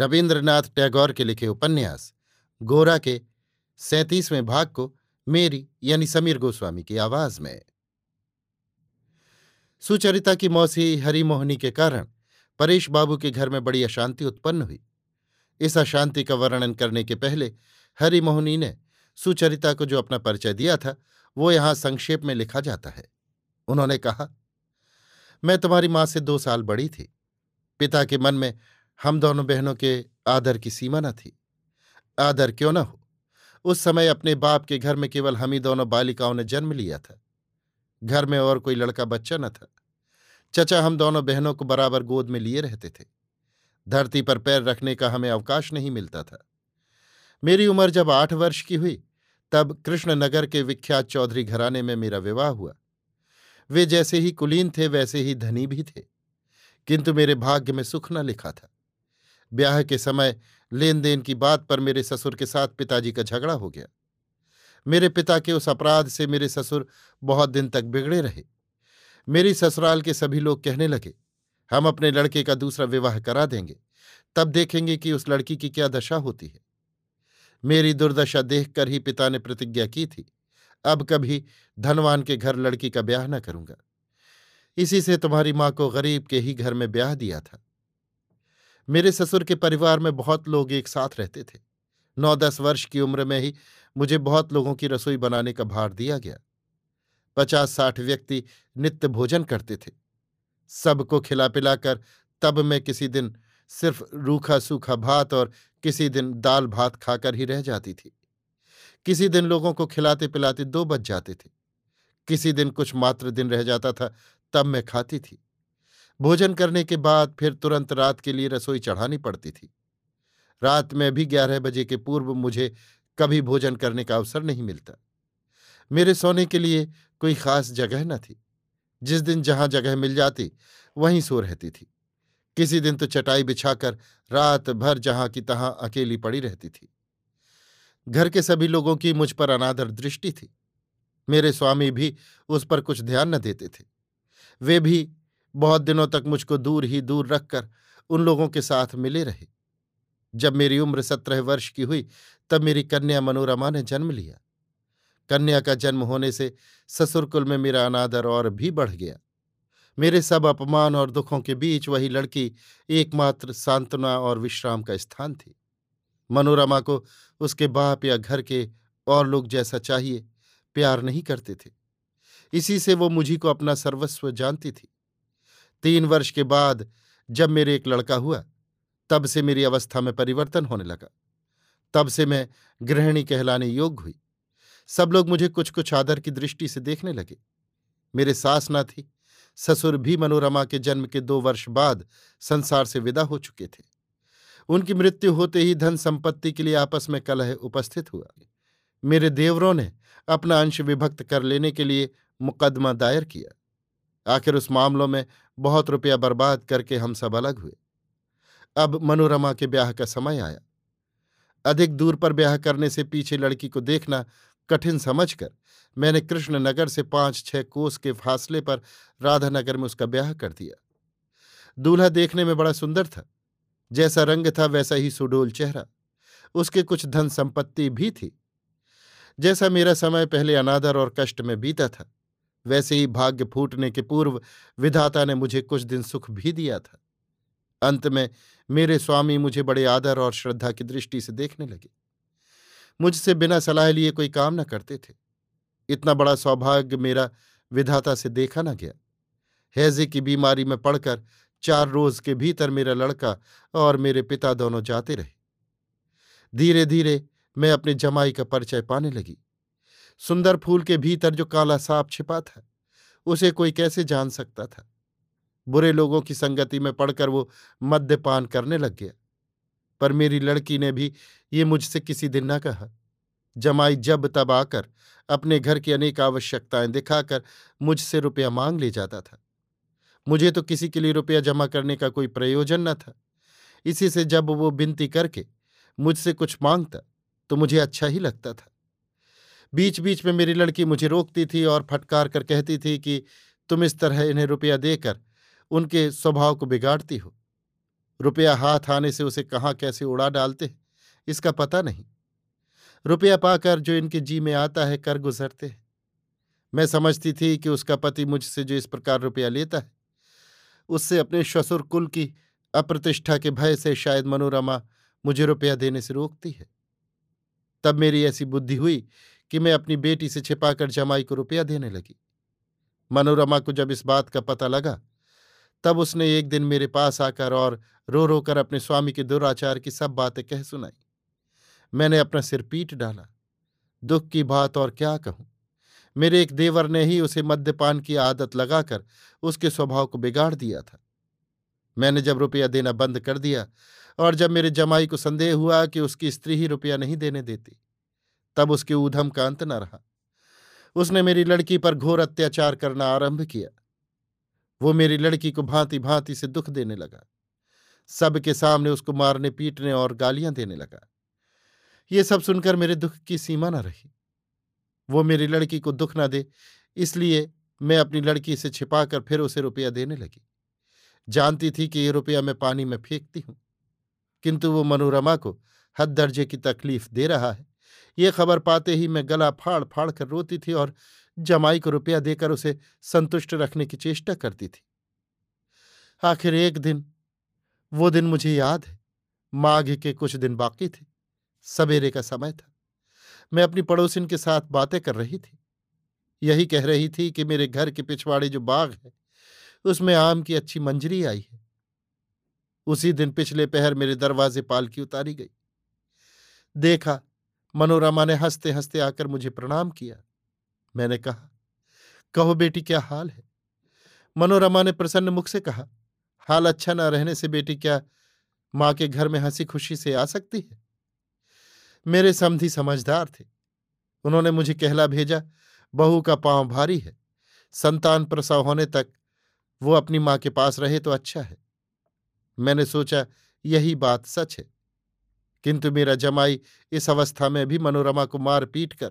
रविन्द्रनाथ टैगोर के लिखे उपन्यास, गोरा के सैतीसवें भाग को मेरी यानी समीर गोस्वामी की आवाज़ में। सुचरिता की मौसी हरिमोहनी के कारण परेश बाबू के घर में बड़ी अशांति उत्पन्न हुई। इस अशांति का वर्णन करने के पहले हरिमोहनी ने सुचरिता को जो अपना परिचय दिया था, वो यहाँ संक्षेप में लिखा जाता है। उन्होंने कहा, मैं तुम्हारी माँ से दो साल बड़ी थी। पिता के मन में हम दोनों बहनों के आदर की सीमा न थी। आदर क्यों न हो? उस समय अपने बाप के घर में केवल हम ही दोनों बालिकाओं ने जन्म लिया था। घर में और कोई लड़का बच्चा न था। चचा, हम दोनों बहनों को बराबर गोद में लिए रहते थे। धरती पर पैर रखने का हमें अवकाश नहीं मिलता था। मेरी उम्र जब आठ वर्ष की हुई, तब कृष्णनगर के विख्यात चौधरी घराने में मेरा विवाह हुआ। वे जैसे ही कुलीन थे, वैसे ही धनी भी थे। किंतु मेरे भाग्य में सुख न लिखा था। ब्याह के समय लेन देन की बात पर मेरे ससुर के साथ पिताजी का झगड़ा हो गया। मेरे पिता के उस अपराध से मेरे ससुर बहुत दिन तक बिगड़े रहे। मेरी ससुराल के सभी लोग कहने लगे, हम अपने लड़के का दूसरा विवाह करा देंगे। तब देखेंगे कि उस लड़की की क्या दशा होती है। मेरी दुर्दशा देखकर ही पिता ने प्रतिज्ञा की थी, अब कभी धनवान के घर लड़की का ब्याह न करूँगा। इसी से तुम्हारी माँ को गरीब के ही घर में ब्याह दिया था। मेरे ससुर के परिवार में बहुत लोग एक साथ रहते थे। नौ दस वर्ष की उम्र में ही मुझे बहुत लोगों की रसोई बनाने का भार दिया गया। पचास साठ व्यक्ति नित्य भोजन करते थे। सबको खिला पिलाकर तब मैं किसी दिन सिर्फ़ रूखा सूखा भात और किसी दिन दाल भात खाकर ही रह जाती थी। किसी दिन लोगों को खिलाते पिलाते दो बज जाते थे। किसी दिन कुछ मात्र दिन रह जाता था, तब मैं खाती थी। भोजन करने के बाद फिर तुरंत रात के लिए रसोई चढ़ानी पड़ती थी। रात में भी ग्यारह बजे के पूर्व मुझे कभी भोजन करने का अवसर नहीं मिलता। मेरे सोने के लिए कोई खास जगह न थी। जिस दिन जहाँ जगह मिल जाती, वहीं सो रहती थी। किसी दिन तो चटाई बिछाकर रात भर जहाँ की तहां अकेली पड़ी रहती थी। घर के सभी लोगों की मुझ पर अनादर दृष्टि थी। मेरे स्वामी भी उस पर कुछ ध्यान न देते थे। वे भी बहुत दिनों तक मुझको दूर ही दूर रखकर उन लोगों के साथ मिले रहे। जब मेरी उम्र सत्रह वर्ष की हुई, तब मेरी कन्या मनोरमा ने जन्म लिया। कन्या का जन्म होने से ससुरकुल में मेरा अनादर और भी बढ़ गया। मेरे सब अपमान और दुखों के बीच वही लड़की एकमात्र सांत्वना और विश्राम का स्थान थी। मनोरमा को उसके बाप या घर के और लोग जैसा चाहिए, प्यार नहीं करते थे। इसी से वो मुझी को अपना सर्वस्व जानती थी। तीन वर्ष के बाद जब मेरे एक लड़का हुआ, तब से मेरी अवस्था में परिवर्तन होने लगा। तब से मैं गृहिणी कहलाने योग्य हुई। सब लोग मुझे कुछ कुछ आदर की दृष्टि से देखने लगे। मेरे सास न थी, ससुर भी मनोरमा के जन्म के दो वर्ष बाद संसार से विदा हो चुके थे। उनकी मृत्यु होते ही धन संपत्ति के लिए आपस में कलह उपस्थित हुआ। मेरे देवरों ने अपना अंश विभक्त कर लेने के लिए मुकदमा दायर किया। आखिर उस मामलों में बहुत रुपया बर्बाद करके हम सब अलग हुए। अब मनोरमा के ब्याह का समय आया। अधिक दूर पर ब्याह करने से पीछे लड़की को देखना कठिन समझकर मैंने कृष्णनगर से पाँच छह कोस के फासले पर राधानगर में उसका ब्याह कर दिया। दूल्हा देखने में बड़ा सुंदर था। जैसा रंग था वैसा ही सुडोल चेहरा। उसके कुछ धन संपत्ति भी थी। जैसा मेरा समय पहले अनादर और कष्ट में बीता था। वैसे ही भाग्य फूटने के पूर्व विधाता ने मुझे कुछ दिन सुख भी दिया था। अंत में मेरे स्वामी मुझे बड़े आदर और श्रद्धा की दृष्टि से देखने लगे। मुझसे बिना सलाह लिए कोई काम न करते थे। इतना बड़ा सौभाग्य मेरा विधाता से देखा न गया। हैजे की बीमारी में पड़कर चार रोज के भीतर मेरा लड़का और मेरे पिता दोनों जाते रहे। धीरे धीरे मैं अपने जमाई का परिचय पाने लगी। सुंदर फूल के भीतर जो काला सांप छिपा था, उसे कोई कैसे जान सकता था? बुरे लोगों की संगति में पड़कर वो मद्यपान करने लग गया। पर मेरी लड़की ने भी ये मुझसे किसी दिन न कहा। जमाई जब तब आकर अपने घर की अनेक आवश्यकताएँ दिखाकर मुझसे रुपया मांग ले जाता था। मुझे तो किसी के लिए रुपया जमा करने का कोई प्रयोजन न था। इसी से जब वो बिनती करके मुझसे कुछ माँगता तो मुझे अच्छा ही लगता था। बीच बीच में मेरी लड़की मुझे रोकती थी और फटकार कर कहती थी कि, तुम इस तरह इन्हें रुपया देकर उनके स्वभाव को बिगाड़ती हो। रुपया हाथ आने से उसे कहाँ कैसे उड़ा डालते हैं, इसका पता नहीं। रुपया पाकर जो इनके जी में आता है, कर गुजरते हैं। मैं समझती थी कि उसका पति मुझसे जो इस प्रकार रुपया लेता है, उससे अपने श्वसुर कुल की अप्रतिष्ठा के भय से शायद मनोरमा मुझे रुपया देने से रोकती है। तब मेरी ऐसी बुद्धि हुई कि मैं अपनी बेटी से छिपाकर जमाई को रुपया देने लगी। मनोरमा को जब इस बात का पता लगा, तब उसने एक दिन मेरे पास आकर और रो रो कर अपने स्वामी के दुराचार की सब बातें कह सुनाई। मैंने अपना सिर पीट डाला। दुख की बात और क्या कहूँ? मेरे एक देवर ने ही उसे मद्यपान की आदत लगाकर उसके स्वभाव को बिगाड़ दिया था। मैंने जब रुपया देना बंद कर दिया और जब मेरे जमाई को संदेह हुआ कि उसकी स्त्री ही रुपया नहीं देने देती तब उसके ऊधम का अंत न रहा। उसने मेरी लड़की पर घोर अत्याचार करना आरंभ किया। वो मेरी लड़की को भांति भांति से दुख देने लगा। सबके सामने उसको मारने, पीटने और गालियाँ देने लगा। ये सब सुनकर मेरे दुख की सीमा न रही। वो मेरी लड़की को दुख न दे, इसलिए मैं अपनी लड़की से छिपाकर फिर उसे रुपया देने लगी। जानती थी कि ये रुपया मैं पानी में फेंकती हूँ। किंतु वो मनोरमा को हद दर्जे की तकलीफ़ दे रहा है। ये खबर पाते ही मैं गला फाड़ फाड़ कर रोती थी और जमाई को रुपया देकर उसे संतुष्ट रखने की चेष्टा करती थी। आखिर एक दिन, वो दिन मुझे याद है। माघ के कुछ दिन बाकी थे। सवेरे का समय था। मैं अपनी पड़ोसिन के साथ बातें कर रही थी। यही कह रही थी कि मेरे घर के पिछवाड़े जो बाग है, उसमें आम की अच्छी मंजरी आई है। उसी दिन पिछले पहर मेरे दरवाजे पालकी उतारी गई। देखा मनोरमा ने हँसते हँसते आकर मुझे प्रणाम किया। मैंने कहा, कहो बेटी, क्या हाल है? मनोरमा ने प्रसन्न मुख से कहा, हाल अच्छा न रहने से बेटी, क्या माँ के घर में हँसी खुशी से आ सकती है? मेरे समधी समझदार थे। उन्होंने मुझे कहला भेजा, बहू का पाँव भारी है। संतान प्रसव होने तक वो अपनी माँ के पास रहे तो अच्छा है। मैंने सोचा, यही बात सच है। किंतु मेरा जमाई इस अवस्था में भी मनोरमा को मार पीट कर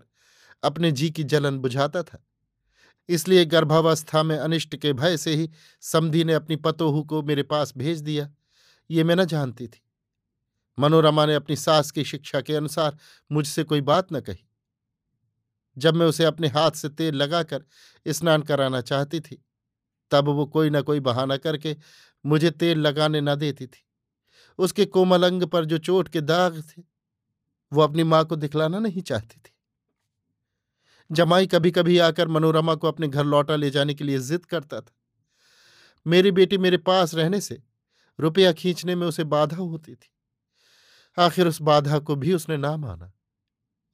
अपने जी की जलन बुझाता था। इसलिए गर्भावस्था में अनिष्ट के भय से ही समधी ने अपनी पतोहू को मेरे पास भेज दिया। ये मैं न जानती थी। मनोरमा ने अपनी सास की शिक्षा के अनुसार मुझसे कोई बात न कही। जब मैं उसे अपने हाथ से तेल लगाकर स्नान कराना चाहती थी, तब वो कोई न कोई बहाना करके मुझे तेल लगाने न देती थी। उसके कोमल अंग पर जो चोट के दाग थे, वो अपनी माँ को दिखलाना नहीं चाहती थी। जमाई कभी कभी आकर मनोरमा को अपने घर लौटा ले जाने के लिए जिद करता था। मेरी बेटी मेरे पास रहने से रुपया खींचने में उसे बाधा होती थी। आखिर उस बाधा को भी उसने ना माना।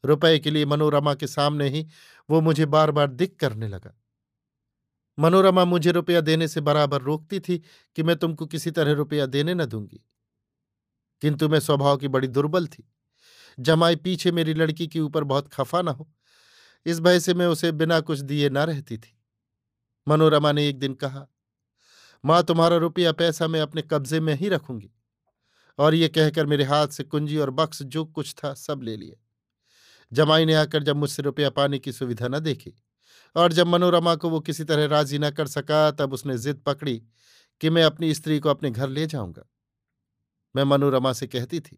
रुपए के लिए मनोरमा के सामने ही वो मुझे बार बार दिक करने लगा। मनोरमा मुझे रुपया देने से बराबर रोकती थी कि मैं तुमको किसी तरह रुपया देने न दूँगी। किंतु मैं स्वभाव की बड़ी दुर्बल थी। जमाई पीछे मेरी लड़की के ऊपर बहुत खफा न हो। इस भय से मैं उसे बिना कुछ दिए न रहती थी। मनोरमा ने एक दिन कहा, माँ, तुम्हारा रुपया पैसा मैं अपने कब्जे में ही रखूँगी। और ये कहकर मेरे हाथ से कुंजी और बक्स जो कुछ था सब ले लिया जमाई ने आकर जब मुझसे रुपया पाने की सुविधा न देखी और जब मनोरमा को वो किसी तरह राज़ी न कर सका तब उसने जिद पकड़ी कि मैं अपनी स्त्री को अपने घर ले जाऊँगा। मैं मनोरमा से कहती थी,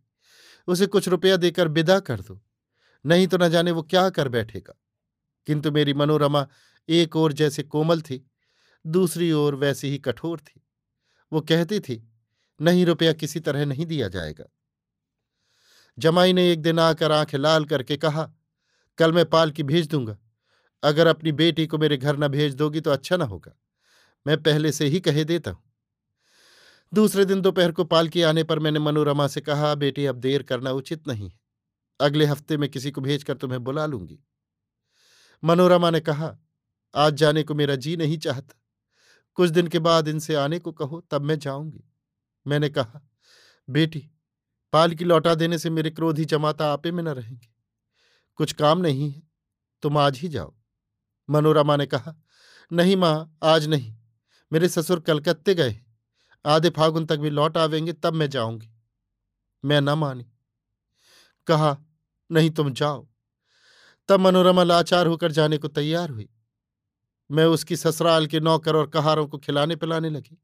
उसे कुछ रुपया देकर विदा कर दो, नहीं तो न जाने वो क्या कर बैठेगा। किंतु मेरी मनोरमा एक ओर जैसे कोमल थी, दूसरी ओर वैसी ही कठोर थी। वो कहती थी, नहीं रुपया किसी तरह नहीं दिया जाएगा। जमाई ने एक दिन आकर आँखें लाल करके कहा, कल मैं पालकी भेज दूँगा। अगर अपनी बेटी को मेरे घर न भेज दोगी तो अच्छा ना होगा। मैं पहले से ही कहे देता हूँ। दूसरे दिन दोपहर को पालकी आने पर मैंने मनोरमा से कहा, बेटी, अब देर करना उचित नहीं है। अगले हफ़्ते में किसी को भेजकर तुम्हें बुला लूँगी। मनोरमा ने कहा, आज जाने को मेरा जी नहीं चाहता। कुछ दिन के बाद इनसे आने को कहो, तब मैं जाऊँगी। मैंने कहा, बेटी, पाल की लौटा देने से मेरे क्रोधी जमाता आपे में न रहेंगे। कुछ काम नहीं है, तुम आज ही जाओ। मनोरमा ने कहा, नहीं माँ, आज नहीं। मेरे ससुर कलकत्ते गए आधे फागुन तक भी लौट आवेंगे, तब मैं जाऊँगी। मैं न मानी। कहा, नहीं, तुम जाओ। तब मनोरमा लाचार होकर जाने को तैयार हुई। मैं उसकी ससुराल के नौकर और कहारों को खिलाने पिलाने लगी।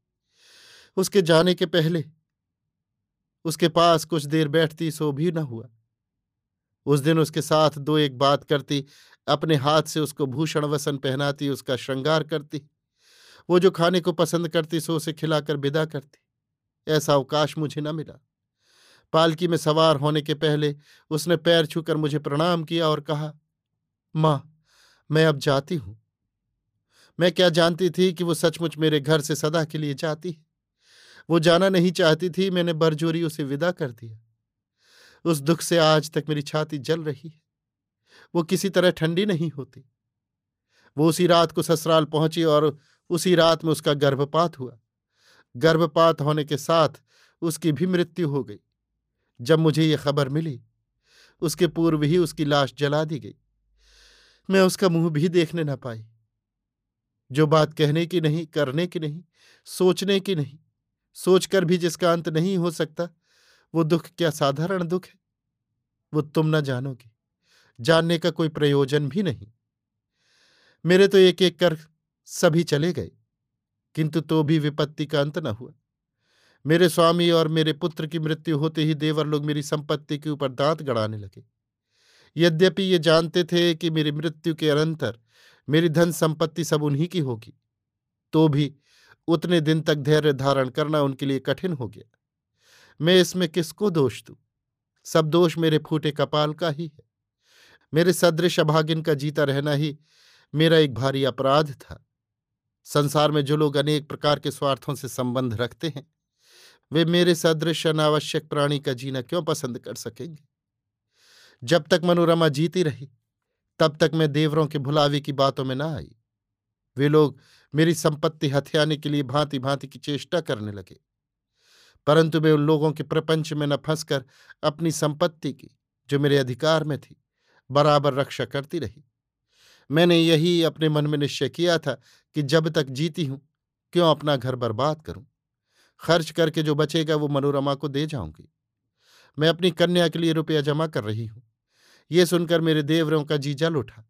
उसके जाने के पहले, उसके पास कुछ देर बैठती सो भी न हुआ। उस दिन उसके साथ दो एक बात करती, अपने हाथ से उसको भूषण वसन पहनाती, उसका श्रृंगार करती। वो जो खाने को पसंद करती सो उसे खिलाकर विदा करती। ऐसा अवकाश मुझे न मिला। पालकी में सवार होने के पहले उसने पैर छूकर मुझे प्रणाम किया और कहा, माँ, मैं अब जाती हूँ। मैं क्या जानती थी कि वो सचमुच मेरे घर से सदा के लिए जाती है? वो जाना नहीं चाहती थी, मैंने बरजोरी उसे विदा कर दिया। उस दुख से आज तक मेरी छाती जल रही है। वो किसी तरह ठंडी नहीं होती। वो उसी रात को ससुराल पहुँची और उसी रात में उसका गर्भपात हुआ। गर्भपात होने के साथ उसकी भी मृत्यु हो गई। जब मुझे ये खबर मिली, उसके पूर्व ही उसकी लाश जला दी गई। मैं उसका मुँह भी देखने न पाई। जो बात कहने की नहीं, करने की नहीं, सोचने की नहीं, सोचकर भी जिसका अंत नहीं हो सकता, वो दुख क्या साधारण दुख है? वो तुम न जानोगे। जानने का कोई प्रयोजन भी नहीं। मेरे तो एक एक कर सभी चले गए, किंतु तो भी विपत्ति का अंत न हुआ। मेरे स्वामी और मेरे पुत्र की मृत्यु होते ही देवर लोग मेरी संपत्ति के ऊपर दांत गड़ाने लगे। यद्यपि ये जानते थे कि मेरी मृत्यु के अनंतर मेरी धन संपत्ति सब उन्हीं की होगी तो भी उतने दिन तक धैर्य धारण करना उनके लिए कठिन हो गया। मैं इसमें किसको दोष दूँ? सब दोष मेरे फूटे कपाल का ही है। मेरे सदृश अभागिन का जीता रहना ही मेरा एक भारी अपराध था। संसार में जो लोग अनेक प्रकार के स्वार्थों से संबंध रखते हैं, वे मेरे सदृश अनावश्यक प्राणी का जीना क्यों पसंद कर सकेंगे? जब तक मनोरमा जीती रही, तब तक मैं देवरों के भुलावे की बातों में ना आई। वे लोग मेरी संपत्ति हथियाने के लिए भांति भांति की चेष्टा करने लगे। परंतु मैं उन लोगों के प्रपंच में न फंसकर अपनी संपत्ति की, जो मेरे अधिकार में थी, बराबर रक्षा करती रही। मैंने यही अपने मन में निश्चय किया था कि जब तक जीती हूँ, क्यों अपना घर बर्बाद करूँ? खर्च करके जो बचेगा वो मनोरमा को दे जाऊँगी। मैं अपनी कन्या के लिए रुपया जमा कर रही हूँ। ये सुनकर मेरे देवरों का जी जल उठा।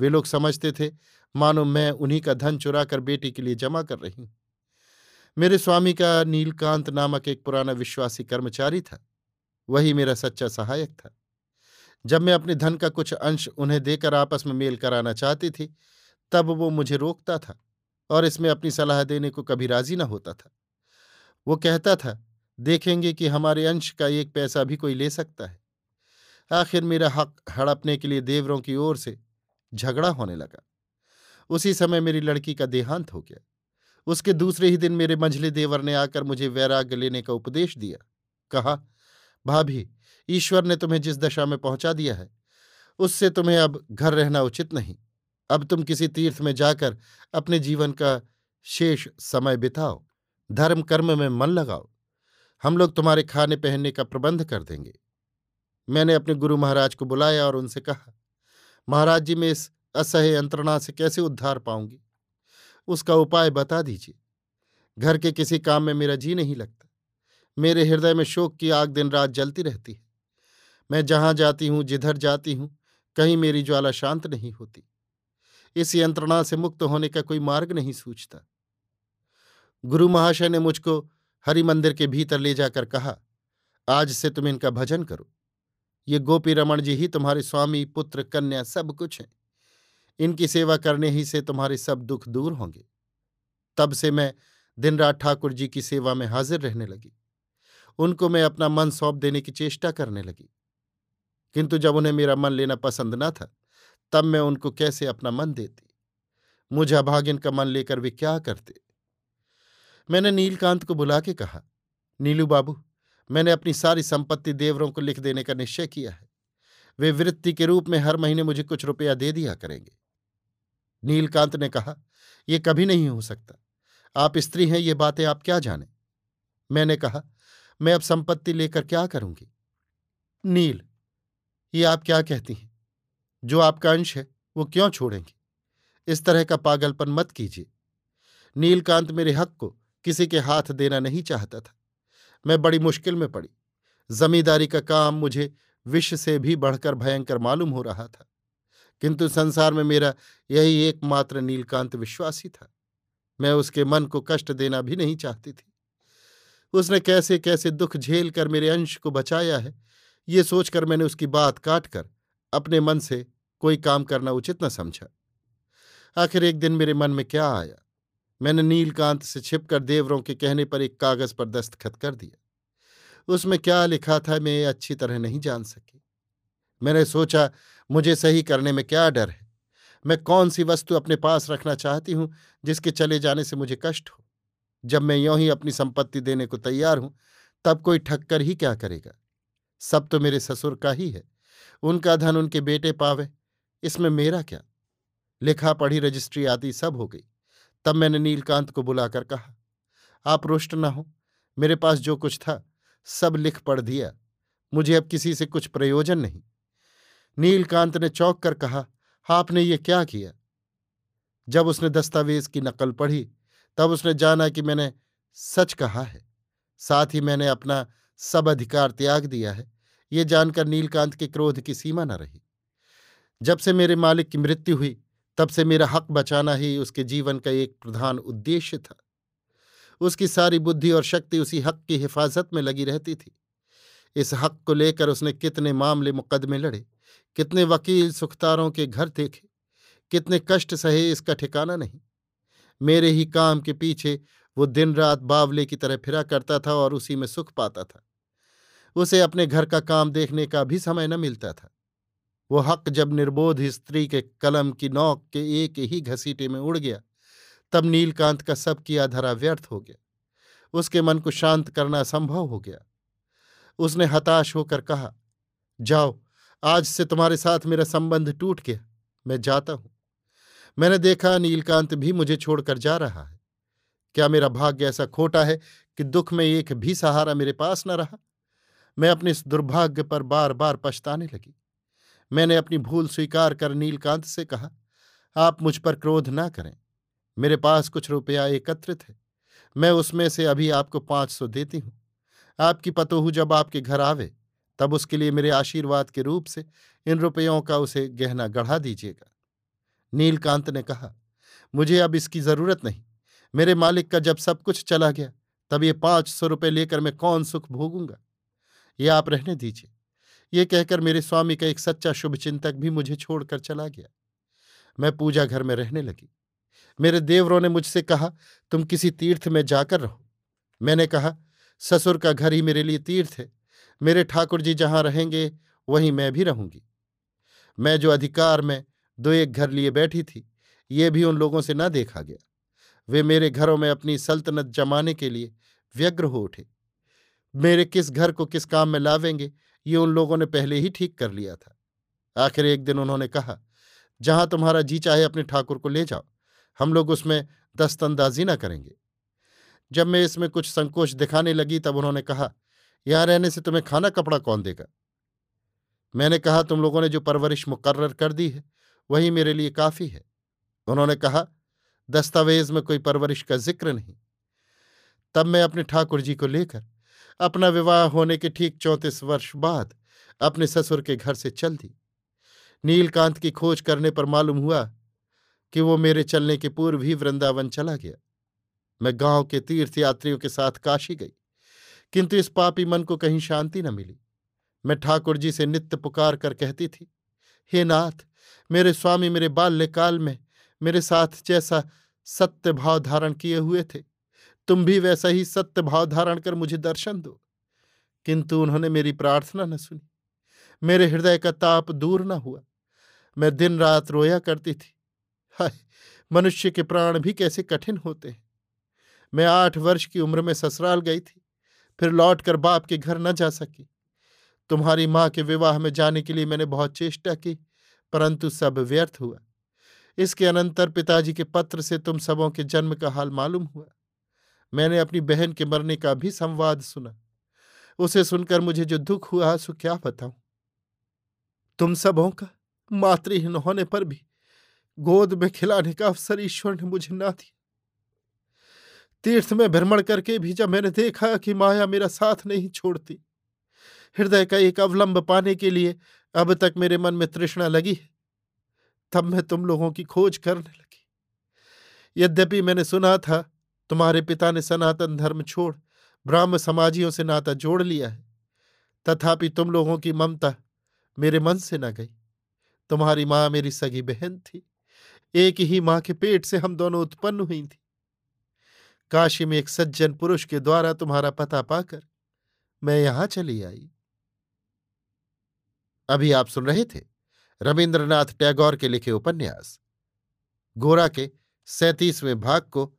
वे लोग समझते थे, मानो मैं उन्हीं का धन चुरा कर बेटी के लिए जमा कर रही हूँ। मेरे स्वामी का नीलकांत नामक एक पुराना विश्वासी कर्मचारी था। वही मेरा सच्चा सहायक था। जब मैं अपने धन का कुछ अंश उन्हें देकर आपस में मेल कराना चाहती थी, तब वो मुझे रोकता था और इसमें अपनी सलाह देने को कभी राज़ी न होता था। वो कहता था, देखेंगे कि हमारे अंश का एक पैसा भी कोई ले सकता है। आखिर मेरा हक हड़पने के लिए देवरों की ओर से झगड़ा होने लगा। उसी समय मेरी लड़की का देहांत हो गया। उसके दूसरे ही दिन मेरे मंझले देवर ने आकर मुझे वैराग्य लेने का उपदेश दिया। कहा, भाभी ईश्वर ने तुम्हें जिस दशा में पहुँचा दिया है, उससे तुम्हें अब घर रहना उचित नहीं। अब तुम किसी तीर्थ में जाकर अपने जीवन का शेष समय बिताओ, धर्म कर्म में मन लगाओ। हम लोग तुम्हारे खाने पहनने का प्रबंध कर देंगे। मैंने अपने गुरु महाराज को बुलाया और उनसे कहा, महाराज जी, मैं इस असह्य यंत्रणा से कैसे उद्धार पाऊँगी? उसका उपाय बता दीजिए। घर के किसी काम में मेरा जी नहीं लगता। मेरे हृदय में शोक की आग दिन रात जलती रहती है। मैं जहाँ जाती हूँ, जिधर जाती हूँ, कहीं मेरी ज्वाला शांत नहीं होती। इस यंत्रणा से मुक्त होने का कोई मार्ग नहीं सूझता। गुरु महाशय ने मुझको हरि मंदिर के भीतर ले जाकर कहा, आज से तुम इनका भजन करो। ये गोपी रमण जी ही तुम्हारे स्वामी, पुत्र, कन्या सब कुछ हैं। इनकी सेवा करने ही से तुम्हारे सब दुख दूर होंगे। तब से मैं दिन रात ठाकुर जी की सेवा में हाजिर रहने लगी। उनको मैं अपना मन सौंप देने की चेष्टा करने लगी। किंतु जब उन्हें मेरा मन लेना पसंद न था, तब मैं उनको कैसे अपना मन देती? मुझे अभागिन का मन लेकर वे क्या करते? मैंने नीलकांत को बुला के कहा, नीलू बाबू, मैंने अपनी सारी संपत्ति देवरों को लिख देने का निश्चय किया है। वे वृत्ति के रूप में हर महीने मुझे कुछ रुपया दे दिया करेंगे। नीलकांत ने कहा यह कभी नहीं हो सकता। आप स्त्री हैं, ये बातें आप क्या जाने? मैंने कहा, मैं अब संपत्ति लेकर क्या करूँगी? नील ये आप क्या कहती हैं? जो आपका अंश है, वो क्यों छोड़ेंगे? इस तरह का पागलपन मत कीजिए। नीलकांत मेरे हक को किसी के हाथ देना नहीं चाहता था। मैं बड़ी मुश्किल में पड़ी। जमींदारी का काम मुझे विष से भी बढ़कर भयंकर मालूम हो रहा था। किंतु संसार में मेरा यही एकमात्र नीलकांत विश्वासी था। मैं उसके मन को कष्ट देना भी नहीं चाहती थी। उसने कैसे कैसे दुख झेल कर मेरे अंश को बचाया है ये सोचकर मैंने उसकी बात काट कर अपने मन से कोई काम करना उचित न समझा। आखिर एक दिन मेरे मन में क्या आया? मैंने नीलकांत से छिपकर देवरों के कहने पर एक कागज़ पर दस्तखत कर दिया। उसमें क्या लिखा था मैं अच्छी तरह नहीं जान सकी। मैंने सोचा, मुझे सही करने में क्या डर है? मैं कौन सी वस्तु अपने पास रखना चाहती हूँ, जिसके चले जाने से मुझे कष्ट हो? जब मैं यों ही अपनी संपत्ति देने को तैयार हूँ, तब कोई ठक्कर ही क्या करेगा? सब तो मेरे ससुर का ही है। उनका धन उनके बेटे पावे, इसमें मेरा क्या? लिखा पढ़ी रजिस्ट्री आदि सब हो गई। तब मैंने नीलकांत को बुलाकर कहा, आप रुष्ट न हो, मेरे पास जो कुछ था, सब लिख पढ़ दिया। मुझे अब किसी से कुछ प्रयोजन नहीं। नीलकांत ने चौंक कर कहा, आपने ये क्या किया? जब उसने दस्तावेज़ की नकल पढ़ी, तब उसने जाना कि मैंने सच कहा है। साथ ही मैंने अपना सब अधिकार त्याग दिया है। ये जानकर नीलकांत के क्रोध की सीमा न रही। जब से मेरे मालिक की मृत्यु हुई, तब से मेरा हक बचाना ही उसके जीवन का एक प्रधान उद्देश्य था। उसकी सारी बुद्धि और शक्ति उसी हक की हिफाजत में लगी रहती थी। इस हक को लेकर उसने कितने मामले मुकदमे लड़े, कितने वकील सुखतारों के घर देखे, कितने कष्ट सहे इसका ठिकाना नहीं। मेरे ही काम के पीछे वो दिन रात बावले की तरह फिरा करता था और उसी में सुख पाता था। उसे अपने घर का काम देखने का भी समय न मिलता था। वो हक जब निर्बोध स्त्री के कलम की नौक के एक ही घसीटे में उड़ गया, तब नीलकांत का सब किया धरा व्यर्थ हो गया। उसके मन को शांत करना असंभव हो गया। उसने हताश होकर कहा, जाओ, आज से तुम्हारे साथ मेरा संबंध टूट गया, मैं जाता हूँ। मैंने देखा नीलकांत भी मुझे छोड़कर जा रहा है। क्या मेरा भाग्य ऐसा खोटा है कि दुख में एक भी सहारा मेरे पास न रहा? मैं अपने इस दुर्भाग्य पर बार बार पछताने लगी। मैंने अपनी भूल स्वीकार कर नीलकांत से कहा, आप मुझ पर क्रोध ना करें। मेरे पास कुछ रुपया एकत्रित है। मैं उसमें से अभी आपको पाँच सौ देती हूँ। आपकी पतोहू जब आपके घर आवे, तब उसके लिए मेरे आशीर्वाद के रूप से इन रुपयों का उसे गहना गढ़ा दीजिएगा। नीलकांत ने कहा, मुझे अब इसकी ज़रूरत नहीं। मेरे मालिक का जब सब कुछ चला गया, तब ये पाँच सौ रुपये लेकर मैं कौन सुख भोगूँगा? ये आप रहने दीजिए। ये कहकर मेरे स्वामी का एक सच्चा शुभचिंतक भी मुझे छोड़कर चला गया। मैं पूजा घर में रहने लगी। मेरे देवरों ने मुझसे कहा, तुम किसी तीर्थ में जाकर रहो। मैंने कहा, ससुर का घर ही मेरे लिए तीर्थ है। मेरे ठाकुर जी जहाँ रहेंगे, वहीं मैं भी रहूँगी। मैं जो अधिकार में दो एक घर लिए बैठी थी, ये भी उन लोगों से न देखा गया। वे मेरे घरों में अपनी सल्तनत जमाने के लिए व्यग्र हो उठे। मेरे किस घर को किस काम में लावेंगे, ये उन लोगों ने पहले ही ठीक कर लिया था। आखिर एक दिन उन्होंने कहा, जहाँ तुम्हारा जी चाहे अपने ठाकुर को ले जाओ, हम लोग उसमें दस्तंदाजी न करेंगे। जब मैं इसमें कुछ संकोच दिखाने लगी, तब उन्होंने कहा, यहाँ रहने से तुम्हें खाना कपड़ा कौन देगा? मैंने कहा, तुम लोगों ने जो परवरिश मुकर्र कर दी है, वही मेरे लिए काफ़ी है। उन्होंने कहा, दस्तावेज़ में कोई परवरिश का ज़िक्र नहीं। तब मैं अपने ठाकुर जी को लेकर अपना विवाह होने के ठीक चौंतीस वर्ष बाद अपने ससुर के घर से चल दी। नीलकांत की खोज करने पर मालूम हुआ कि वो मेरे चलने के पूर्व ही वृंदावन चला गया। मैं गाँव के तीर्थयात्रियों के साथ काशी गई, किंतु इस पापी मन को कहीं शांति न मिली। मैं ठाकुर जी से नित्य पुकार कर कहती थी, हे नाथ, मेरे स्वामी मेरे बाल्यकाल में मेरे साथ जैसा सत्य भाव धारण किए हुए थे तुम भी वैसा ही सत्य भाव धारण कर मुझे दर्शन दो। किंतु उन्होंने मेरी प्रार्थना न सुनी। मेरे हृदय का ताप दूर न हुआ। मैं दिन रात रोया करती थी। हाय, मनुष्य के प्राण भी कैसे कठिन होते हैं। मैं आठ वर्ष की उम्र में ससुराल गई थी। फिर लौटकर बाप के घर न जा सकी। तुम्हारी माँ के विवाह में जाने के लिए मैंने बहुत चेष्टा की, परंतु सब व्यर्थ हुआ। इसके अनंतर पिताजी के पत्र से तुम सबों के जन्म का हाल मालूम हुआ। मैंने अपनी बहन के मरने का भी संवाद सुना। उसे सुनकर मुझे जो दुख हुआ, सो क्या बताऊँ? तुम सबों का मातृहीन होने पर भी गोद में खिलाने का अवसर ईश्वर ने मुझे ना दिया। तीर्थ में भ्रमण करके भी जब मैंने देखा कि माया मेरा साथ नहीं छोड़ती, हृदय का एक अवलंब पाने के लिए अब तक मेरे मन में तृष्णा लगी है, तब मैं तुम लोगों की खोज करने लगी। यद्यपि मैंने सुना था तुम्हारे पिता ने सनातन धर्म छोड़, ब्राह्म समाजियों से नाता जोड़ लिया है। तथापि तुम लोगों की ममता मेरे मन से न गई। तुम्हारी माँ मेरी सगी बहन थी। एक ही माँ के पेट से हम दोनों उत्पन्न हुई थी। काशी में एक सज्जन पुरुष के द्वारा तुम्हारा पता पाकर मैं यहाँ चली आई। अभी आप सुन रहे थे रविन्द्रनाथ टैगोर के लिखे उपन्यास। गोरा के सैतीसवें भाग को